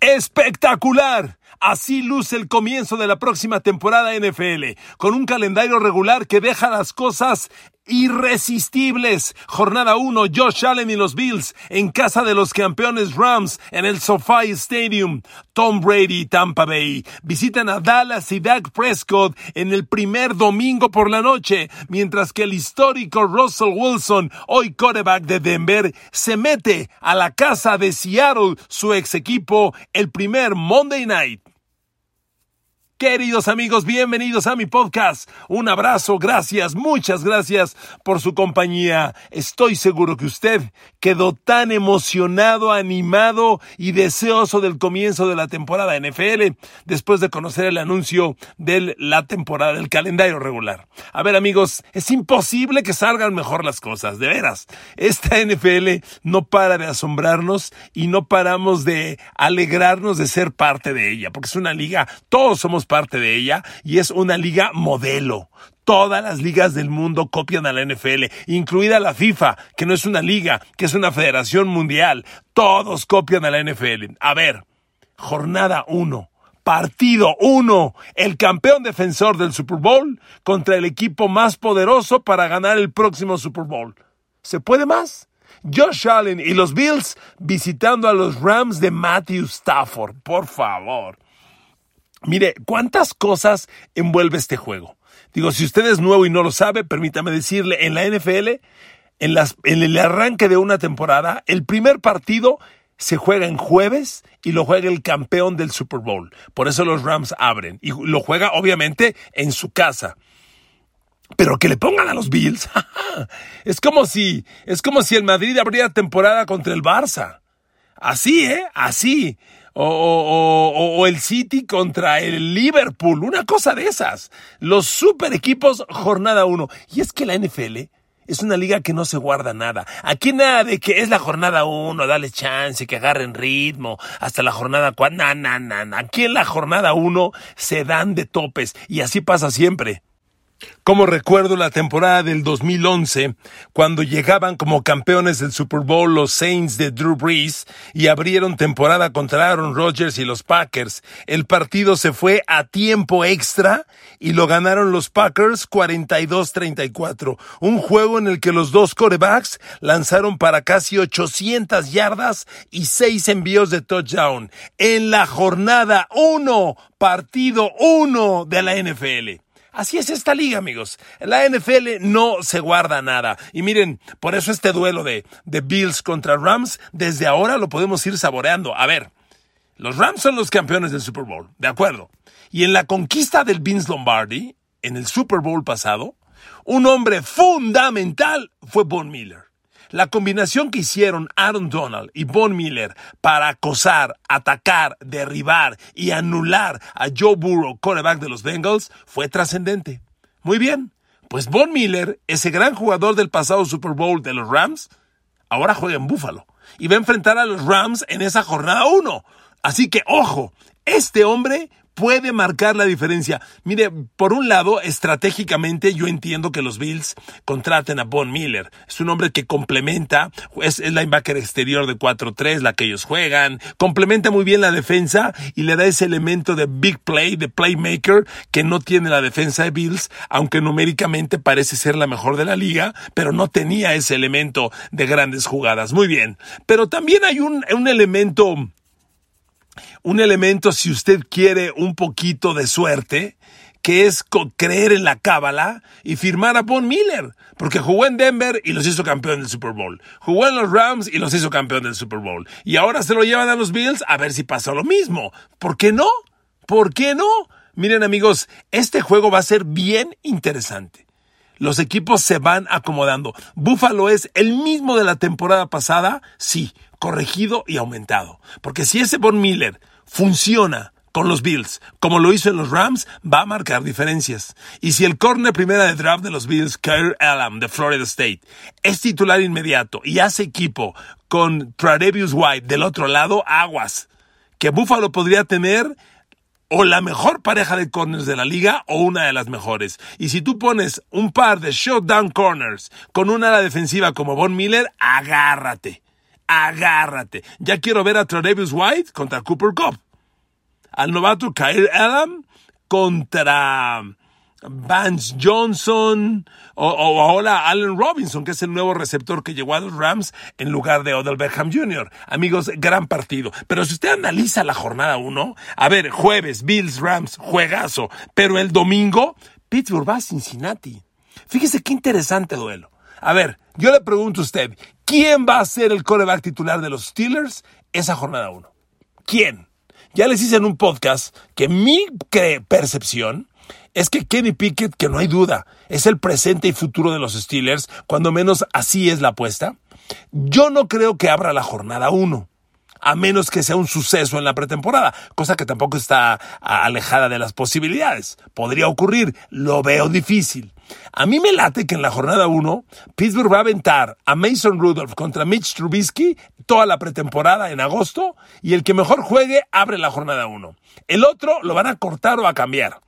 Espectacular. Así luce el comienzo de la próxima temporada NFL, con un calendario regular que deja las cosas irresistibles. Jornada 1, Josh Allen y los Bills en casa de los campeones Rams en el SoFi Stadium. Tom Brady y Tampa Bay visitan a Dallas y Dak Prescott en el primer domingo por la noche, mientras que el histórico Russell Wilson, hoy quarterback de Denver, se mete a la casa de Seattle, su ex equipo, el primer Monday Night. Queridos amigos, bienvenidos a mi podcast. Un abrazo, gracias, muchas gracias por su compañía. Estoy seguro que usted quedó tan emocionado, animado y deseoso del comienzo de la temporada NFL después de conocer el anuncio de la temporada del calendario regular. A ver amigos, es imposible que salgan mejor las cosas, de veras. Esta NFL no para de asombrarnos y no paramos de alegrarnos de ser parte de ella, porque es una liga, todos somos parte de ella y es una liga modelo. Todas las ligas del mundo copian a la NFL, incluida la FIFA, que no es una liga, que es una federación mundial. Todos copian a la NFL. A ver, jornada 1. Partido 1. El campeón defensor del Super Bowl contra el equipo más poderoso para ganar el próximo Super Bowl. ¿Se puede más? Josh Allen y los Bills visitando a los Rams de Matthew Stafford. Por favor. Mire, ¿cuántas cosas envuelve este juego? Digo, si usted es nuevo y no lo sabe, permítame decirle, en la NFL, en, las, en el arranque de una temporada, el primer partido se juega en jueves y lo juega el campeón del Super Bowl. Por eso los Rams abren. Y lo juega, obviamente, en su casa. Pero que le pongan a los Bills. es como si, es como si el Madrid abriera temporada contra el Barça. Así, ¿eh? Así o, el City contra el Liverpool, una cosa de esas. Los super equipos, jornada uno. Y es que la NFL es una liga que no se guarda nada. Aquí nada de que es la jornada uno, dale chance, que agarren ritmo, hasta la jornada cuatro. No, no, no, Aquí en la jornada uno se dan de topes y así pasa siempre. Como recuerdo la temporada del 2011, cuando llegaban como campeones del Super Bowl los Saints de Drew Brees y abrieron temporada contra Aaron Rodgers y los Packers. El partido se fue a tiempo extra y lo ganaron los Packers 42-34. Un juego en el que los dos corebacks lanzaron para casi 800 yardas y 6 envíos de touchdown. En la jornada 1, partido 1 de la NFL. Así es esta liga, amigos. La NFL no se guarda nada. Y miren, por eso este duelo de, de Bills contra Rams, desde ahora lo podemos ir saboreando. A ver, los Rams son los campeones del Super Bowl, de acuerdo. Y en la conquista del Vince Lombardi, en el Super Bowl pasado, un hombre fundamental fue Von Miller. La combinación que hicieron Aaron Donald y Von Miller para acosar, atacar, derribar y anular a Joe Burrow, quarterback de los Bengals, fue trascendente. Muy bien, pues Von Miller, ese gran jugador del pasado Super Bowl de los Rams, ahora juega en Buffalo y va a enfrentar a los Rams en esa jornada 1. Así que, ojo, este hombre puede marcar la diferencia. Mire, por un lado, estratégicamente yo entiendo que los Bills contraten a Von Miller. Es un hombre que complementa, es el linebacker exterior de 4-3, la que ellos juegan, complementa muy bien la defensa y le da ese elemento de big play, de playmaker que no tiene la defensa de Bills, aunque numéricamente parece ser la mejor de la liga, pero no tenía ese elemento de grandes jugadas. Muy bien. Pero también hay un elemento un elemento, si usted quiere un poquito de suerte, que es creer en la cábala y firmar a Von Miller, porque jugó en Denver y los hizo campeón del Super Bowl. Jugó en los Rams y los hizo campeón del Super Bowl. Y ahora se lo llevan a los Bills a ver si pasa lo mismo. ¿Por qué no? ¿Por qué no? Miren amigos, este juego va a ser bien interesante. Los equipos se van acomodando. Buffalo es el mismo de la temporada pasada, sí, corregido y aumentado. Porque si ese Von Miller funciona con los Bills, como lo hizo en los Rams, va a marcar diferencias. Y si el corner primera de draft de los Bills, Kyle Allen de Florida State, es titular inmediato y hace equipo con Tradevius White del otro lado, aguas. Que Buffalo podría tener o la mejor pareja de corners de la liga o una de las mejores. Y si tú pones un par de shutdown corners con una ala defensiva como Von Miller, agárrate agárrate. Ya quiero ver a Travis White contra Cooper Cup. Al novato Kyle Adam contra Vance Johnson o, ahora Allen Robinson, que es el nuevo receptor que llegó a los Rams en lugar de Odell Beckham Jr. Amigos, gran partido. Pero si usted analiza la jornada 1, a ver, jueves, Bills, Rams, juegazo. Pero el domingo, Pittsburgh va a Cincinnati. Fíjese qué interesante duelo. A ver, yo le pregunto a usted, ¿quién va a ser el coreback titular de los Steelers esa jornada 1? ¿Quién? Ya les hice en un podcast que mi percepción es que Kenny Pickett, que no hay duda, es el presente y futuro de los Steelers, cuando menos así es la apuesta. Yo no creo que abra la jornada 1 a menos que sea un suceso en la pretemporada, cosa que tampoco está alejada de las posibilidades. Podría ocurrir, lo veo difícil. A mí me late que en la jornada 1 Pittsburgh va a aventar a Mason Rudolph contra Mitch Trubisky toda la pretemporada en agosto y el que mejor juegue abre la jornada 1. El otro lo van a cortar o a cambiar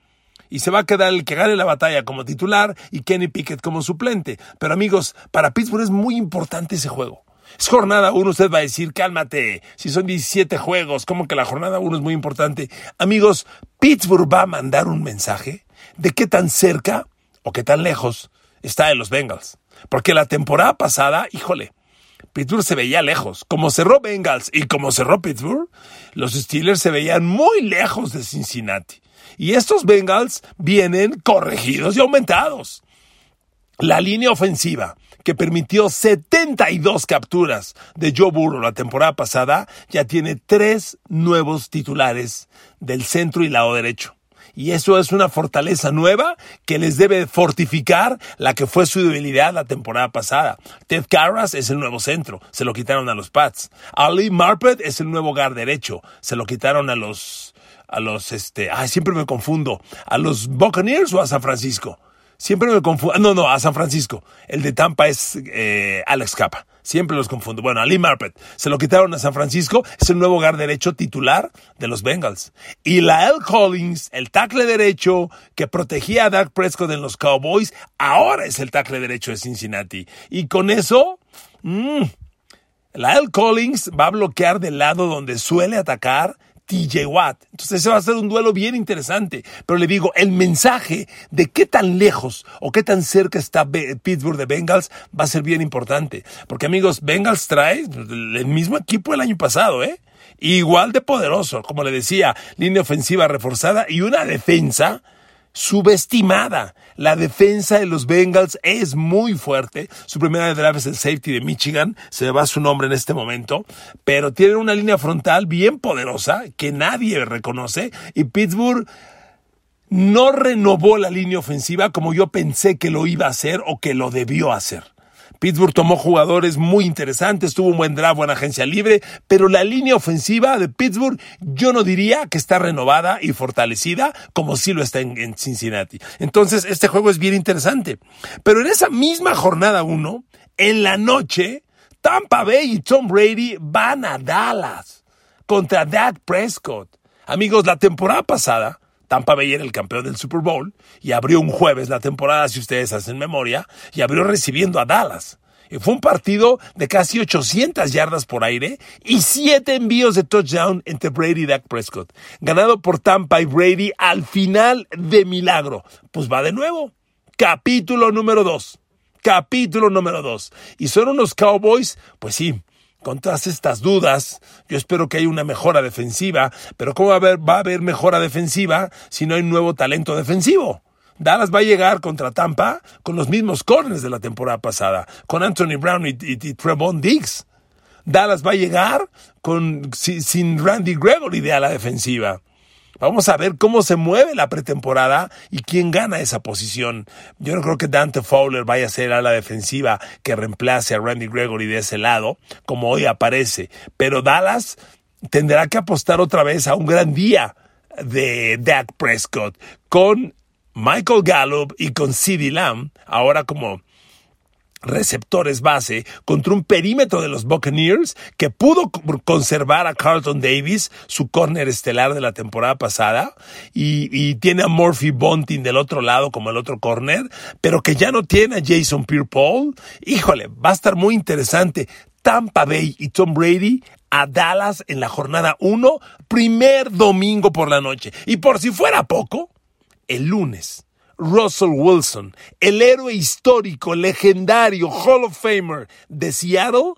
y se va a quedar el que gane la batalla como titular y Kenny Pickett como suplente. Pero amigos, para Pittsburgh es muy importante ese juego. Es jornada 1, usted va a decir, cálmate, si son 17 juegos, como que la jornada 1 es muy importante. Amigos, Pittsburgh va a mandar un mensaje de qué tan cerca o qué tan lejos está de los Bengals. Porque la temporada pasada, híjole, Pittsburgh se veía lejos. Como cerró Bengals y como cerró Pittsburgh, los Steelers se veían muy lejos de Cincinnati. Y estos Bengals vienen corregidos y aumentados. La línea ofensiva, que permitió 72 capturas de Joe Burrow la temporada pasada, ya tiene tres nuevos titulares del centro y lado derecho. Y eso es una fortaleza nueva que les debe fortificar la que fue su debilidad la temporada pasada. Ted Carras es el nuevo centro, se lo quitaron a los Pats. Ali Marpet es el nuevo guard derecho, se lo quitaron a los a los, este, ay, siempre me confundo, a los Buccaneers o a San Francisco. Siempre me confundo, no, no, a San Francisco. El de Tampa es eh, Alex Capa. Siempre los confundo. Bueno, a Lee Marpet se lo quitaron a San Francisco. Es el nuevo hogar derecho titular de los Bengals. Y Lael Collins, el tackle derecho que protegía a Dak Prescott en los Cowboys, ahora es el tackle derecho de Cincinnati. Y con eso, mmm, Lael Collins va a bloquear del lado donde suele atacar TJ Watt. Entonces ese va a ser un duelo bien interesante. Pero le digo, el mensaje de qué tan lejos o qué tan cerca está Pittsburgh de Bengals va a ser bien importante. Porque amigos, Bengals trae el mismo equipo el año pasado, ¿eh? Igual de poderoso, como le decía, línea ofensiva reforzada y una defensa subestimada. La defensa de los Bengals es muy fuerte. Su primera draft es el safety de Michigan, se va su nombre en este momento, pero tiene una línea frontal bien poderosa que nadie reconoce y Pittsburgh no renovó la línea ofensiva como yo pensé que lo iba a hacer o que lo debió hacer. Pittsburgh tomó jugadores muy interesantes, tuvo un buen draft, buena agencia libre, pero la línea ofensiva de Pittsburgh yo no diría que está renovada y fortalecida como sí lo está en, Cincinnati. Entonces, este juego es bien interesante. Pero en esa misma jornada 1, en la noche, Tampa Bay y Tom Brady van a Dallas contra Dak Prescott. Amigos, la temporada pasada, Tampa Bay era el campeón del Super Bowl y abrió un jueves la temporada, si ustedes hacen memoria, y abrió recibiendo a Dallas. Y fue un partido de casi 800 yardas por aire y 7 envíos de touchdown entre Brady y Dak Prescott. Ganado por Tampa y Brady al final de milagro. Pues va de nuevo. Capítulo número 2. Capítulo número 2. Y son unos Cowboys, pues sí, con todas estas dudas, yo espero que haya una mejora defensiva, pero ¿cómo va a haber, mejora defensiva si no hay nuevo talento defensivo? Dallas va a llegar contra Tampa con los mismos corners de la temporada pasada, con Anthony Brown y, y, Trevon Diggs. Dallas va a llegar con, sin Randy Gregory de a la defensiva. Vamos a ver cómo se mueve la pretemporada y quién gana esa posición. Yo no creo que Dante Fowler vaya a ser a la defensiva que reemplace a Randy Gregory de ese lado, como hoy aparece. Pero Dallas tendrá que apostar otra vez a un gran día de Dak Prescott con Michael Gallup y con CeeDee Lamb, ahora como receptores base contra un perímetro de los Buccaneers que pudo conservar a Carlton Davis, su corner estelar de la temporada pasada, y, tiene a Murphy Bunting del otro lado como el otro corner, pero que ya no tiene a Jason Pierre-Paul. Híjole, va a estar muy interesante. Tampa Bay y Tom Brady a Dallas en la jornada 1, primer domingo por la noche. Y por si fuera poco, el lunes, Russell Wilson, el héroe histórico, legendario, Hall of Famer de Seattle,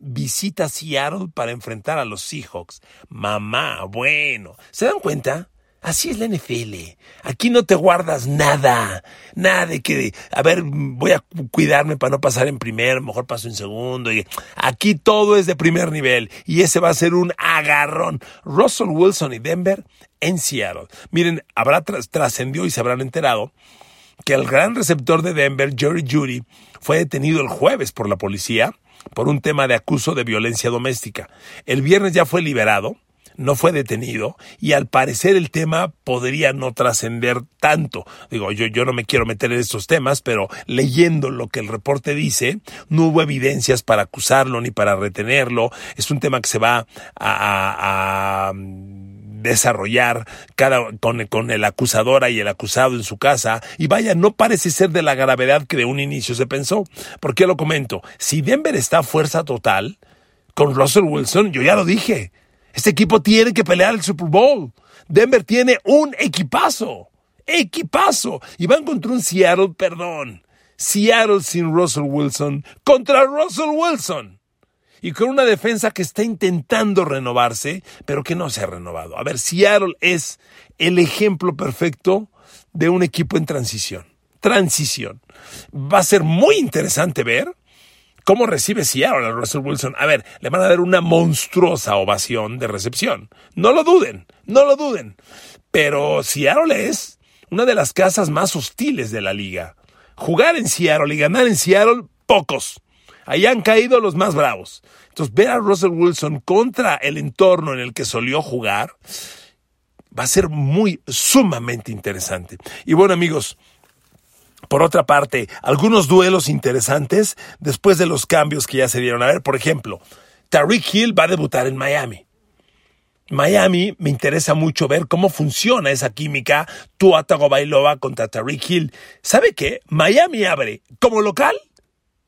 visita Seattle para enfrentar a los Seahawks. Mamá, bueno, ¿se dan cuenta? Así es la NFL. Aquí no te guardas nada. Nada de que, a ver, voy a cuidarme para no pasar en primer, mejor paso en segundo. Aquí todo es de primer nivel. Y ese va a ser un agarrón. Russell Wilson y Denver en Seattle. Miren, habrá trascendió y se habrán enterado que el gran receptor de Denver, Jerry Judy, fue detenido el jueves por la policía por un tema de acuso de violencia doméstica. El viernes ya fue liberado no fue detenido y al parecer el tema podría no trascender tanto. Digo, yo, yo no me quiero meter en estos temas, pero leyendo lo que el reporte dice, no hubo evidencias para acusarlo ni para retenerlo. Es un tema que se va a, desarrollar cada, con, con, el acusadora y el acusado en su casa. Y vaya, no parece ser de la gravedad que de un inicio se pensó. ¿Por qué lo comento? Si Denver está a fuerza total, con Russell Wilson, yo ya lo dije, este equipo tiene que pelear el Super Bowl. Denver tiene un equipazo. Equipazo. Y van contra un Seattle, perdón. Seattle sin Russell Wilson contra Russell Wilson. Y con una defensa que está intentando renovarse, pero que no se ha renovado. A ver, Seattle es el ejemplo perfecto de un equipo en transición. Transición. Va a ser muy interesante ver ¿Cómo recibe Seattle a Russell Wilson? A ver, le van a dar una monstruosa ovación de recepción. No lo duden, no lo duden. Pero Seattle es una de las casas más hostiles de la liga. Jugar en Seattle y ganar en Seattle, pocos. Ahí han caído los más bravos. Entonces, ver a Russell Wilson contra el entorno en el que solió jugar va a ser muy, sumamente interesante. Y bueno, amigos, por otra parte, algunos duelos interesantes después de los cambios que ya se dieron. A ver, por ejemplo, Tariq Hill va a debutar en Miami. Miami me interesa mucho ver cómo funciona esa química Tua Tagovailoa contra Tariq Hill. ¿Sabe qué? Miami abre como local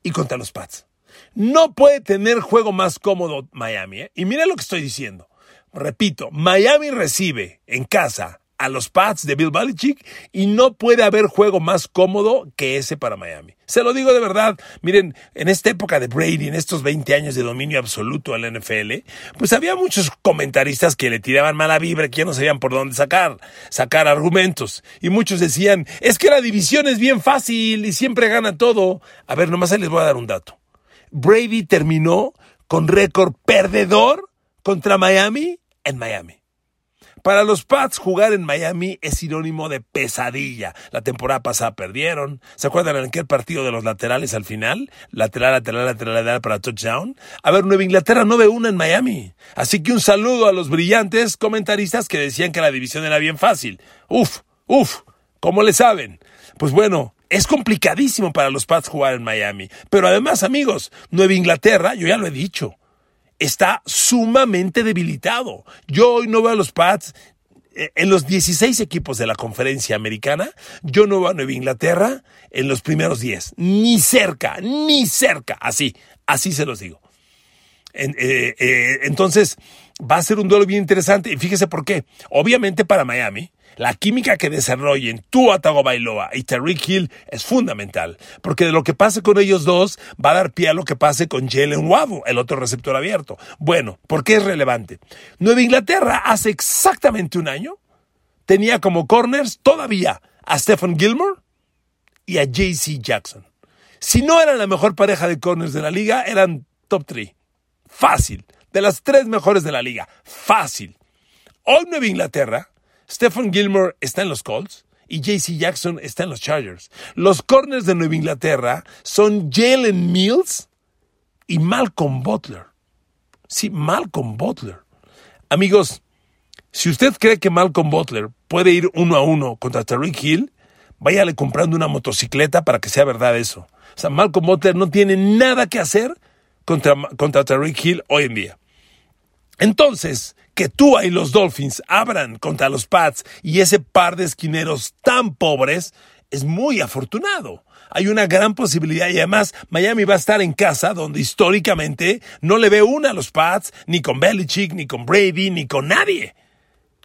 y contra los Pats. No puede tener juego más cómodo Miami. ¿eh? Y mire lo que estoy diciendo. Repito, Miami recibe en casa a los Pats de Bill Belichick y no puede haber juego más cómodo que ese para Miami. Se lo digo de verdad, miren, en esta época de Brady, en estos 20 años de dominio absoluto al NFL, pues había muchos comentaristas que le tiraban mala vibra, que ya no sabían por dónde sacar, sacar argumentos. Y muchos decían, es que la división es bien fácil y siempre gana todo. A ver, nomás les voy a dar un dato. Brady terminó con récord perdedor contra Miami en Miami. Para los Pats, jugar en Miami es sinónimo de pesadilla. La temporada pasada perdieron. ¿Se acuerdan en aquel partido de los laterales al final? Lateral, lateral, lateral, lateral para touchdown. A ver, Nueva Inglaterra no ve una en Miami. Así que un saludo a los brillantes comentaristas que decían que la división era bien fácil. Uf, uf, ¿cómo le saben? Pues bueno, es complicadísimo para los Pats jugar en Miami. Pero además, amigos, Nueva Inglaterra, yo ya lo he dicho, está sumamente debilitado. Yo hoy no veo a los Pats eh, en los 16 equipos de la conferencia americana, yo no veo a Nueva Inglaterra en los primeros 10. Ni cerca, ni cerca. Así, así se los digo. Eh, eh, entonces, va a ser un duelo bien interesante. Y fíjese por qué. Obviamente para Miami, la química que desarrollen Tua Tagovailoa y Tariq Hill es fundamental, porque de lo que pase con ellos dos va a dar pie a lo que pase con Jalen Waddle, el otro receptor abierto. Bueno, ¿por qué es relevante? Nueva Inglaterra hace exactamente un año tenía como corners todavía a Stephen Gilmore y a JC Jackson. Si no eran la mejor pareja de corners de la liga, eran top 3. Fácil. De las tres mejores de la liga. Fácil. Hoy Nueva Inglaterra Stephen Gilmore está en los Colts y JC Jackson está en los Chargers. Los corners de Nueva Inglaterra son Jalen Mills y Malcolm Butler. Sí, Malcolm Butler. Amigos, si usted cree que Malcolm Butler puede ir uno a uno contra Tariq Hill, váyale comprando una motocicleta para que sea verdad eso. O sea, Malcolm Butler no tiene nada que hacer contra, contra Tariq Hill hoy en día. Entonces, que tú y los Dolphins abran contra los Pats y ese par de esquineros tan pobres es muy afortunado. Hay una gran posibilidad y además Miami va a estar en casa donde históricamente no le ve una a los Pats, ni con Belichick, ni con Brady, ni con nadie.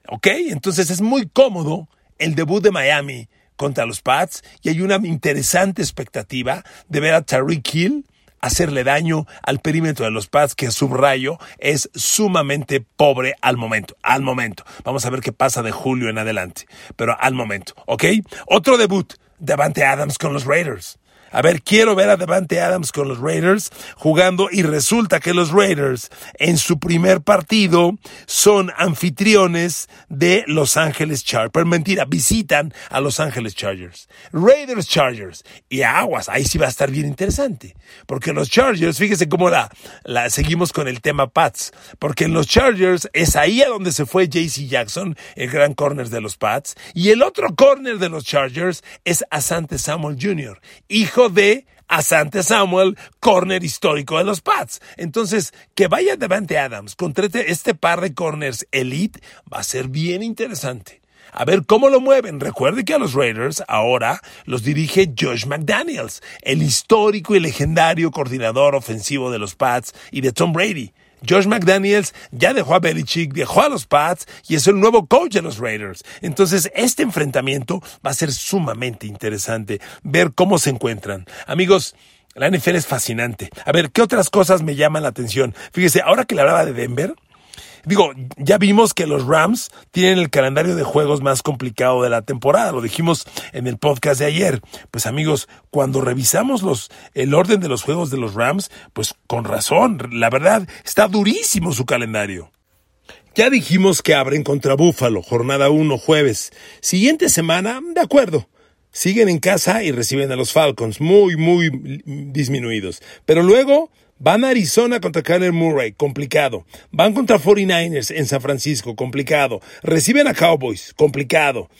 ¿Ok? Entonces es muy cómodo el debut de Miami contra los Pats y hay una interesante expectativa de ver a Tariq Hill hacerle daño al perímetro de los Pats que subrayo es sumamente pobre al momento, al momento. Vamos a ver qué pasa de julio en adelante, pero al momento, ¿ok? Otro debut, Devante Adams con los Raiders. A ver, quiero ver a Devante Adams con los Raiders jugando y resulta que los Raiders en su primer partido son anfitriones de Los Ángeles Chargers. Mentira, visitan a Los Ángeles Chargers. Raiders Chargers. Y aguas, ahí sí va a estar bien interesante. Porque los Chargers, fíjese cómo la, la seguimos con el tema Pats. Porque en los Chargers es ahí a donde se fue JC Jackson, el gran corner de los Pats. Y el otro corner de los Chargers es Asante Samuel Jr., hijo de Asante Samuel, corner histórico de los Pats. Entonces, que vaya Devante Adams contra este, este par de corners elite va a ser bien interesante. A ver cómo lo mueven. Recuerde que a los Raiders ahora los dirige Josh McDaniels, el histórico y legendario coordinador ofensivo de los Pats y de Tom Brady. Josh McDaniels ya dejó a Belichick, dejó a los Pats y es el nuevo coach de los Raiders. Entonces, este enfrentamiento va a ser sumamente interesante ver cómo se encuentran. Amigos, la NFL es fascinante. A ver, ¿qué otras cosas me llaman la atención? Fíjese, ahora que le hablaba de Denver, Digo, ya vimos que los Rams tienen el calendario de juegos más complicado de la temporada, lo dijimos en el podcast de ayer. Pues amigos, cuando revisamos los, el orden de los juegos de los Rams, pues con razón, la verdad, está durísimo su calendario. Ya dijimos que abren contra Búfalo, jornada 1 jueves. Siguiente semana, de acuerdo. Siguen en casa y reciben a los Falcons, muy, muy disminuidos. Pero luego Van a Arizona contra Kyler Murray, complicado. Van contra 49ers en San Francisco, complicado. Reciben a Cowboys, complicado.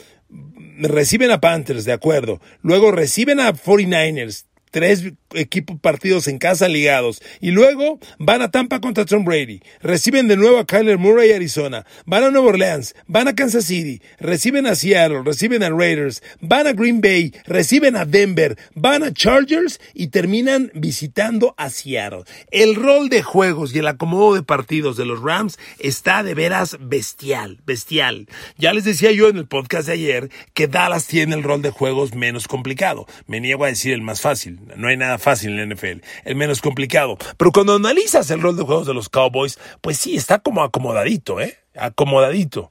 Reciben a Panthers, de acuerdo. Luego reciben a 49ers, tres equipos partidos en casa ligados. Y luego van a Tampa contra Tom Brady. Reciben de nuevo a Kyler Murray, Arizona. Van a Nueva Orleans. Van a Kansas City. Reciben a Seattle. Reciben a Raiders. Van a Green Bay. Reciben a Denver. Van a Chargers y terminan visitando a Seattle. El rol de juegos y el acomodo de partidos de los Rams está de veras bestial, bestial. Ya les decía yo en el podcast de ayer que Dallas tiene el rol de juegos menos complicado. Me niego a decir el más fácil. No hay nada fácil en la NFL, el menos complicado. Pero cuando analizas el rol de juegos de los Cowboys, pues sí, está como acomodadito, ¿eh? Acomodadito.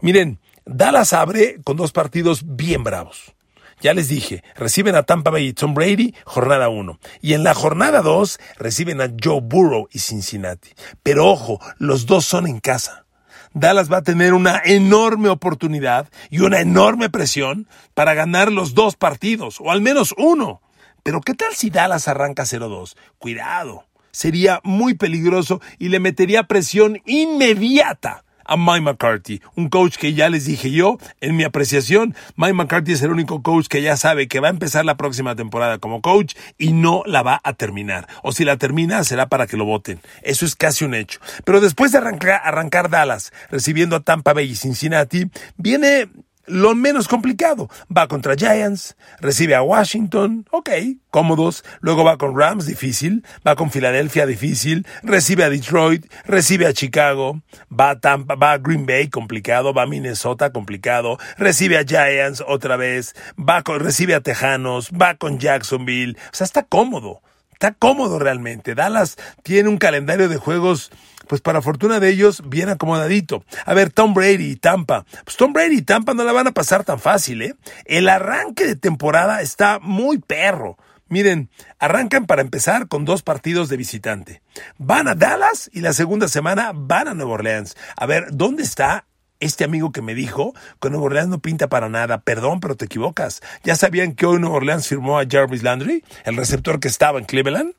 Miren, Dallas abre con dos partidos bien bravos. Ya les dije, reciben a Tampa Bay y Tom Brady, jornada 1. Y en la jornada 2 reciben a Joe Burrow y Cincinnati. Pero ojo, los dos son en casa. Dallas va a tener una enorme oportunidad y una enorme presión para ganar los dos partidos, o al menos uno. Pero ¿qué tal si Dallas arranca 0-2? Cuidado, sería muy peligroso y le metería presión inmediata a Mike McCarthy, un coach que ya les dije yo, en mi apreciación, Mike McCarthy es el único coach que ya sabe que va a empezar la próxima temporada como coach y no la va a terminar. O si la termina, será para que lo voten. Eso es casi un hecho. Pero después de arrancar, arrancar Dallas, recibiendo a Tampa Bay y Cincinnati, viene lo menos complicado. Va contra Giants, recibe a Washington, ok, cómodos. Luego va con Rams, difícil. Va con Filadelfia, difícil. Recibe a Detroit, recibe a Chicago. Va a Tampa, va a Green Bay, complicado. Va a Minnesota, complicado. Recibe a Giants otra vez. Va con, recibe a Tejanos, va con Jacksonville. O sea, está cómodo. Está cómodo realmente. Dallas tiene un calendario de juegos pues para fortuna de ellos, bien acomodadito. A ver, Tom Brady y Tampa. Pues Tom Brady y Tampa no la van a pasar tan fácil, ¿eh? El arranque de temporada está muy perro. Miren, arrancan para empezar con dos partidos de visitante. Van a Dallas y la segunda semana van a Nueva Orleans. A ver, ¿dónde está este amigo que me dijo que Nueva Orleans no pinta para nada. Perdón, pero te equivocas. ¿Ya sabían que hoy Nueva Orleans firmó a Jarvis Landry, el receptor que estaba en Cleveland?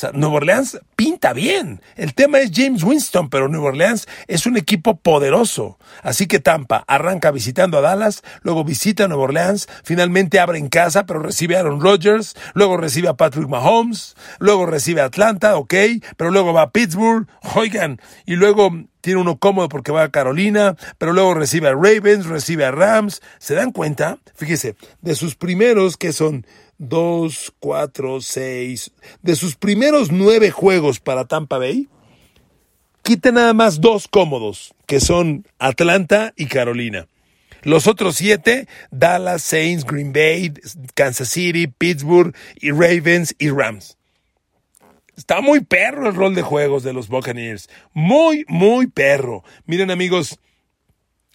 Sea, Nueva Orleans pinta bien. El tema es James Winston, pero Nueva Orleans es un equipo poderoso. Así que Tampa arranca visitando a Dallas, luego visita a Nueva Orleans, finalmente abre en casa, pero recibe a Aaron Rodgers, luego recibe a Patrick Mahomes, luego recibe a Atlanta, ok, pero luego va a Pittsburgh, oigan, y luego tiene uno cómodo porque va a Carolina, pero luego recibe a Ravens, recibe a Rams. ¿Se dan cuenta? Fíjese, de sus primeros que son dos, cuatro, seis, de sus primeros nueve juegos para Tampa Bay, quite nada más dos cómodos, que son Atlanta y Carolina. Los otros siete, Dallas, Saints, Green Bay, Kansas City, Pittsburgh y Ravens y Rams. Está muy perro el rol de juegos de los Buccaneers. Muy, muy perro. Miren amigos,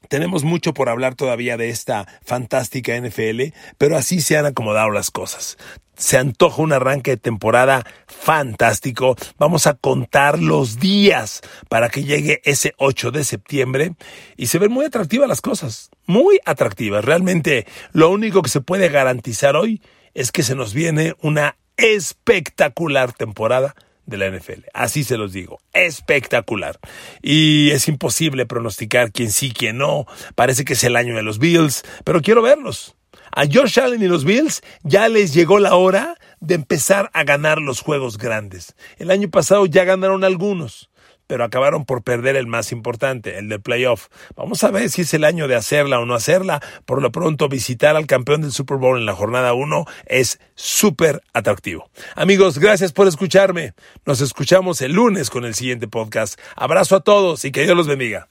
tenemos mucho por hablar todavía de esta fantástica NFL, pero así se han acomodado las cosas. Se antoja un arranque de temporada fantástico. Vamos a contar los días para que llegue ese 8 de septiembre y se ven muy atractivas las cosas. Muy atractivas. Realmente lo único que se puede garantizar hoy es que se nos viene una espectacular temporada de la NFL. Así se los digo, espectacular. Y es imposible pronosticar quién sí, quién no. Parece que es el año de los Bills, pero quiero verlos. A Josh Allen y los Bills ya les llegó la hora de empezar a ganar los juegos grandes. El año pasado ya ganaron algunos pero acabaron por perder el más importante, el de playoff. Vamos a ver si es el año de hacerla o no hacerla. Por lo pronto, visitar al campeón del Super Bowl en la jornada 1 es súper atractivo. Amigos, gracias por escucharme. Nos escuchamos el lunes con el siguiente podcast. Abrazo a todos y que Dios los bendiga.